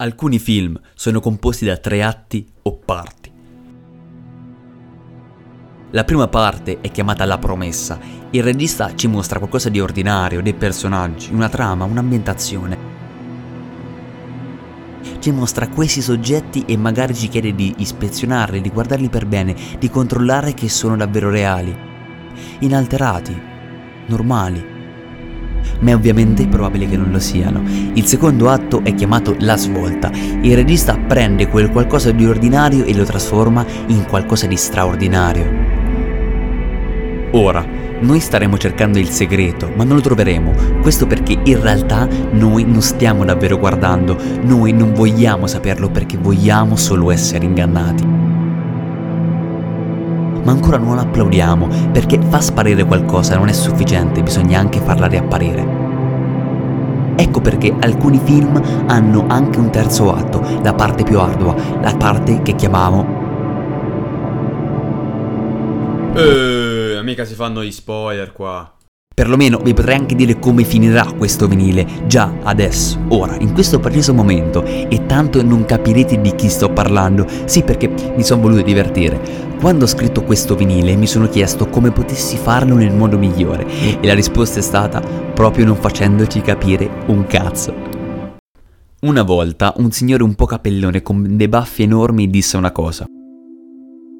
Alcuni film sono composti da tre atti o parti. La prima parte è chiamata La promessa. Il regista ci mostra qualcosa di ordinario, dei personaggi, una trama, un'ambientazione. Ci mostra questi soggetti e magari ci chiede di ispezionarli, di guardarli per bene, di controllare che sono davvero reali, inalterati, normali ma è ovviamente probabile che non lo siano. Il secondo atto è chiamato la svolta. Il regista prende quel qualcosa di ordinario e lo trasforma in qualcosa di straordinario. Ora, noi staremo cercando il segreto, ma non lo troveremo. Questo perché in realtà noi non stiamo davvero guardando, noi non vogliamo saperlo perché vogliamo solo essere ingannati ma ancora non applaudiamo perché fa sparire qualcosa non è sufficiente, bisogna anche farla riapparire. Ecco perché alcuni film hanno anche un terzo atto, la parte più ardua, la parte che chiamiamo... Eeeh, mica si fanno gli spoiler qua. Perlomeno vi potrei anche dire come finirà questo vinile, già adesso, ora, in questo preciso momento, e tanto non capirete di chi sto parlando, sì perché mi sono voluto divertire. Quando ho scritto questo vinile mi sono chiesto come potessi farlo nel modo migliore, e la risposta è stata proprio non facendoci capire un cazzo. Una volta un signore un po' capellone con dei baffi enormi disse una cosa.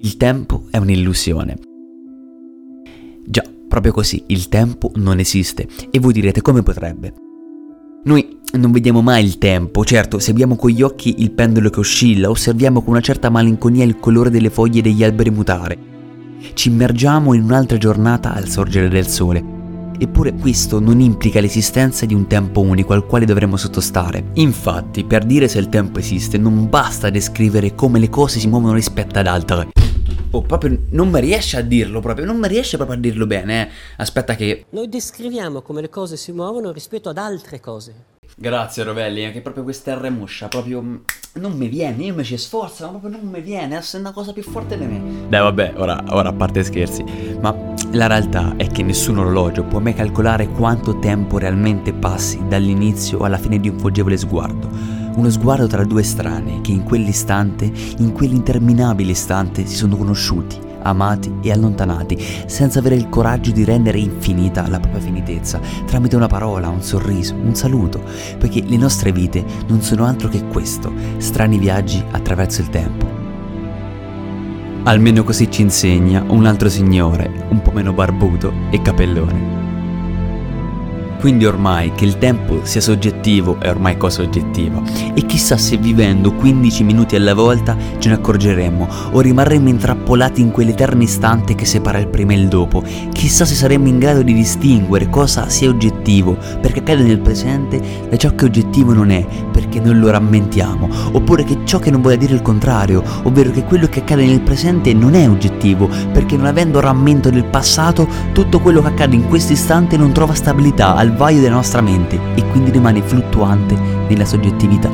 Il tempo è un'illusione. Proprio così, il tempo non esiste. E voi direte come potrebbe? Noi non vediamo mai il tempo, certo, seguiamo con gli occhi il pendolo che oscilla, osserviamo con una certa malinconia il colore delle foglie degli alberi mutare. Ci immergiamo in un'altra giornata al sorgere del sole. Eppure questo non implica l'esistenza di un tempo unico al quale dovremmo sottostare. Infatti, per dire se il tempo esiste, non basta descrivere come le cose si muovono rispetto ad altre. Oh, proprio non mi riesce a dirlo, proprio, non mi riesce proprio a dirlo bene. Eh. Aspetta che... Noi descriviamo come le cose si muovono rispetto ad altre cose. Grazie Rovelli, anche proprio questa R muscia, proprio mm, non mi viene, io mi ci sforzo, ma proprio non mi viene, è una cosa più forte di me. Dai vabbè, ora, ora a parte scherzi, ma la realtà è che nessun orologio può mai calcolare quanto tempo realmente passi dall'inizio alla fine di un fuggevole sguardo uno sguardo tra due strane che in quell'istante, in quell'interminabile istante, si sono conosciuti, amati e allontanati, senza avere il coraggio di rendere infinita la propria finitezza, tramite una parola, un sorriso, un saluto, poiché le nostre vite non sono altro che questo, strani viaggi attraverso il tempo. Almeno così ci insegna un altro signore, un po' meno barbuto e capellone. Quindi ormai che il tempo sia soggettivo è ormai cosa oggettiva. E chissà se vivendo 15 minuti alla volta ce ne accorgeremmo o rimarremmo intrappolati in quell'eterno istante che separa il prima e il dopo. Chissà se saremmo in grado di distinguere cosa sia oggettivo perché accade nel presente da ciò che oggettivo non è perché non lo rammentiamo. Oppure che ciò che non vuole dire il contrario, ovvero che quello che accade nel presente non è oggettivo perché non avendo rammento del passato tutto quello che accade in questo istante non trova stabilità al vaio della nostra mente e quindi rimane fluttuante nella soggettività.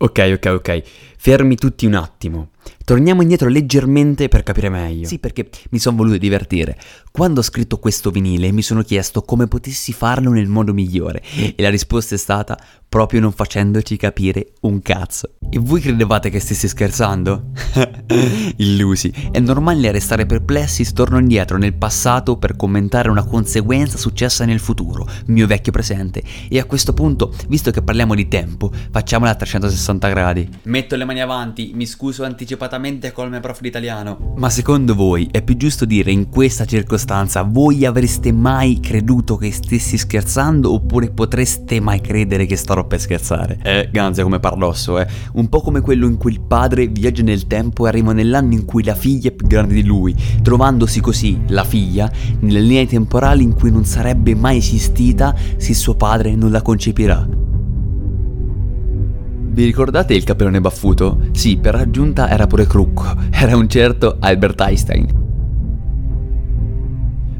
Ok, ok, ok. Fermi tutti un attimo. Torniamo indietro leggermente per capire meglio. Sì, perché mi sono voluto divertire. Quando ho scritto questo vinile mi sono chiesto come potessi farlo nel modo migliore e la risposta è stata proprio non facendoci capire un cazzo. E voi credevate che stessi scherzando? Illusi. È normale restare perplessi torno indietro nel passato per commentare una conseguenza successa nel futuro, mio vecchio presente. E a questo punto, visto che parliamo di tempo, facciamola a 360 gradi. Metto le mani avanti, mi scuso anticipatamente col prof di italiano. Ma secondo voi è più giusto dire in questa circostanza voi avreste mai creduto che stessi scherzando oppure potreste mai credere che starò per scherzare? Eh, Ganza come parlasso, eh. Un po' come quello in cui il padre viaggia nel tempo e arriva nell'anno in cui la figlia è più grande di lui, trovandosi così la figlia nelle linee temporali in cui non sarebbe mai esistita se suo padre non la concepirà. Vi ricordate il capellone baffuto? Sì, per aggiunta era pure crucco, era un certo Albert Einstein.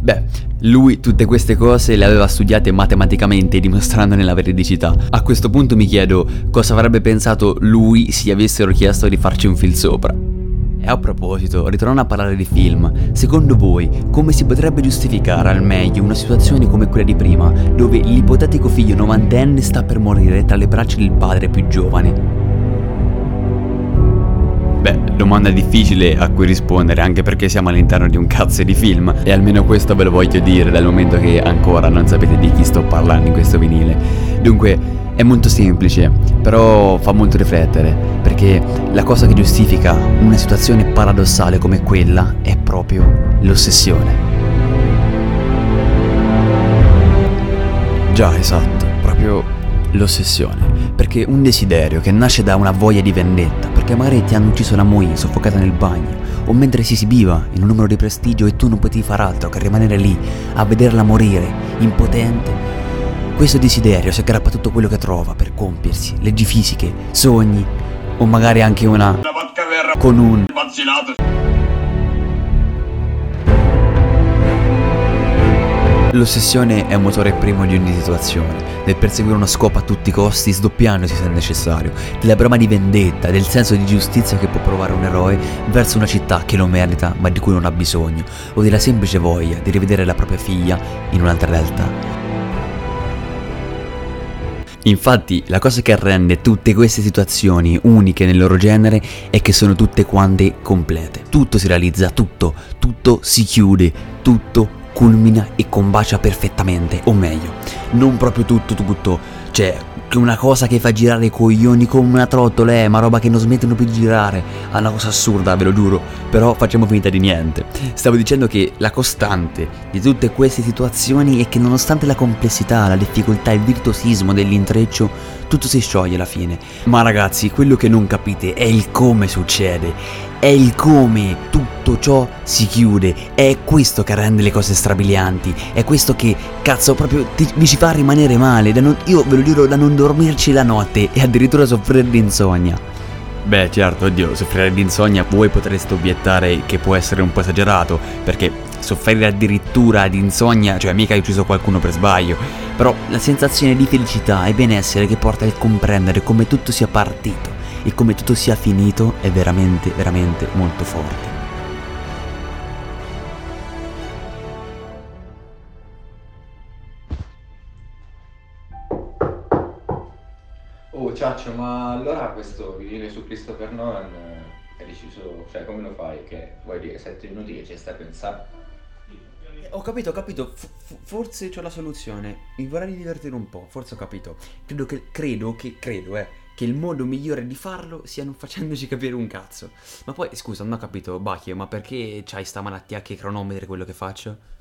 Beh, lui tutte queste cose le aveva studiate matematicamente dimostrandone la veridicità. A questo punto mi chiedo cosa avrebbe pensato lui se gli avessero chiesto di farci un film sopra. E a proposito, ritornando a parlare di film, secondo voi come si potrebbe giustificare al meglio una situazione come quella di prima, dove l'ipotetico figlio novantenne sta per morire tra le braccia del padre più giovane? Beh, domanda difficile a cui rispondere anche perché siamo all'interno di un cazzo di film e almeno questo ve lo voglio dire dal momento che ancora non sapete di chi sto parlando in questo vinile. Dunque, è molto semplice, però fa molto riflettere, perché la cosa che giustifica una situazione paradossale come quella è proprio l'ossessione. Già, esatto, proprio l'ossessione. Perché un desiderio che nasce da una voglia di vendetta, perché magari ti hanno ucciso la moglie soffocata nel bagno, o mentre si esibiva in un numero di prestigio e tu non potevi far altro che rimanere lì a vederla morire, impotente. Questo desiderio si aggrappa a tutto quello che trova per compiersi, leggi fisiche, sogni, o magari anche una... con un... L'ossessione è un motore primo di ogni situazione, del perseguire uno scopo a tutti i costi, sdoppiandosi se necessario, della brama di vendetta, del senso di giustizia che può provare un eroe verso una città che lo merita ma di cui non ha bisogno, o della semplice voglia di rivedere la propria figlia in un'altra realtà. Infatti la cosa che rende tutte queste situazioni uniche nel loro genere è che sono tutte quante complete. Tutto si realizza, tutto, tutto si chiude, tutto culmina e combacia perfettamente, o meglio, non proprio tutto tutto, cioè una cosa che fa girare i coglioni come una trottola, eh, ma roba che non smettono più di girare, è una cosa assurda, ve lo giuro, però facciamo finta di niente. Stavo dicendo che la costante di tutte queste situazioni è che nonostante la complessità, la difficoltà, il virtuosismo dell'intreccio, tutto si scioglie alla fine. Ma ragazzi, quello che non capite è il come succede è il come tutto ciò si chiude, è questo che rende le cose strabilianti, è questo che cazzo proprio ti, mi ci fa rimanere male, non, io ve lo giuro da non dormirci la notte e addirittura soffrire di insonnia. Beh, certo, oddio, soffrire di insonnia voi potreste obiettare che può essere un po' esagerato, perché soffrire addirittura di insonnia, cioè mica hai ucciso qualcuno per sbaglio, però la sensazione di felicità e benessere che porta al comprendere come tutto sia partito e come tutto sia finito è veramente, veramente molto forte. Oh Ciaccio, ma allora questo vinile su Christopher Nolan eh, è deciso, cioè come lo fai? Che vuoi dire 7 minuti che ci stai a pensare? Ho capito, ho capito, F- forse c'ho la soluzione. Mi vorrei divertire un po', forse ho capito. Credo che, credo che, credo, eh, che il modo migliore di farlo sia non facendoci capire un cazzo. Ma poi, scusa, non ho capito, Bacchio, ma perché c'hai sta malattia che cronometri quello che faccio?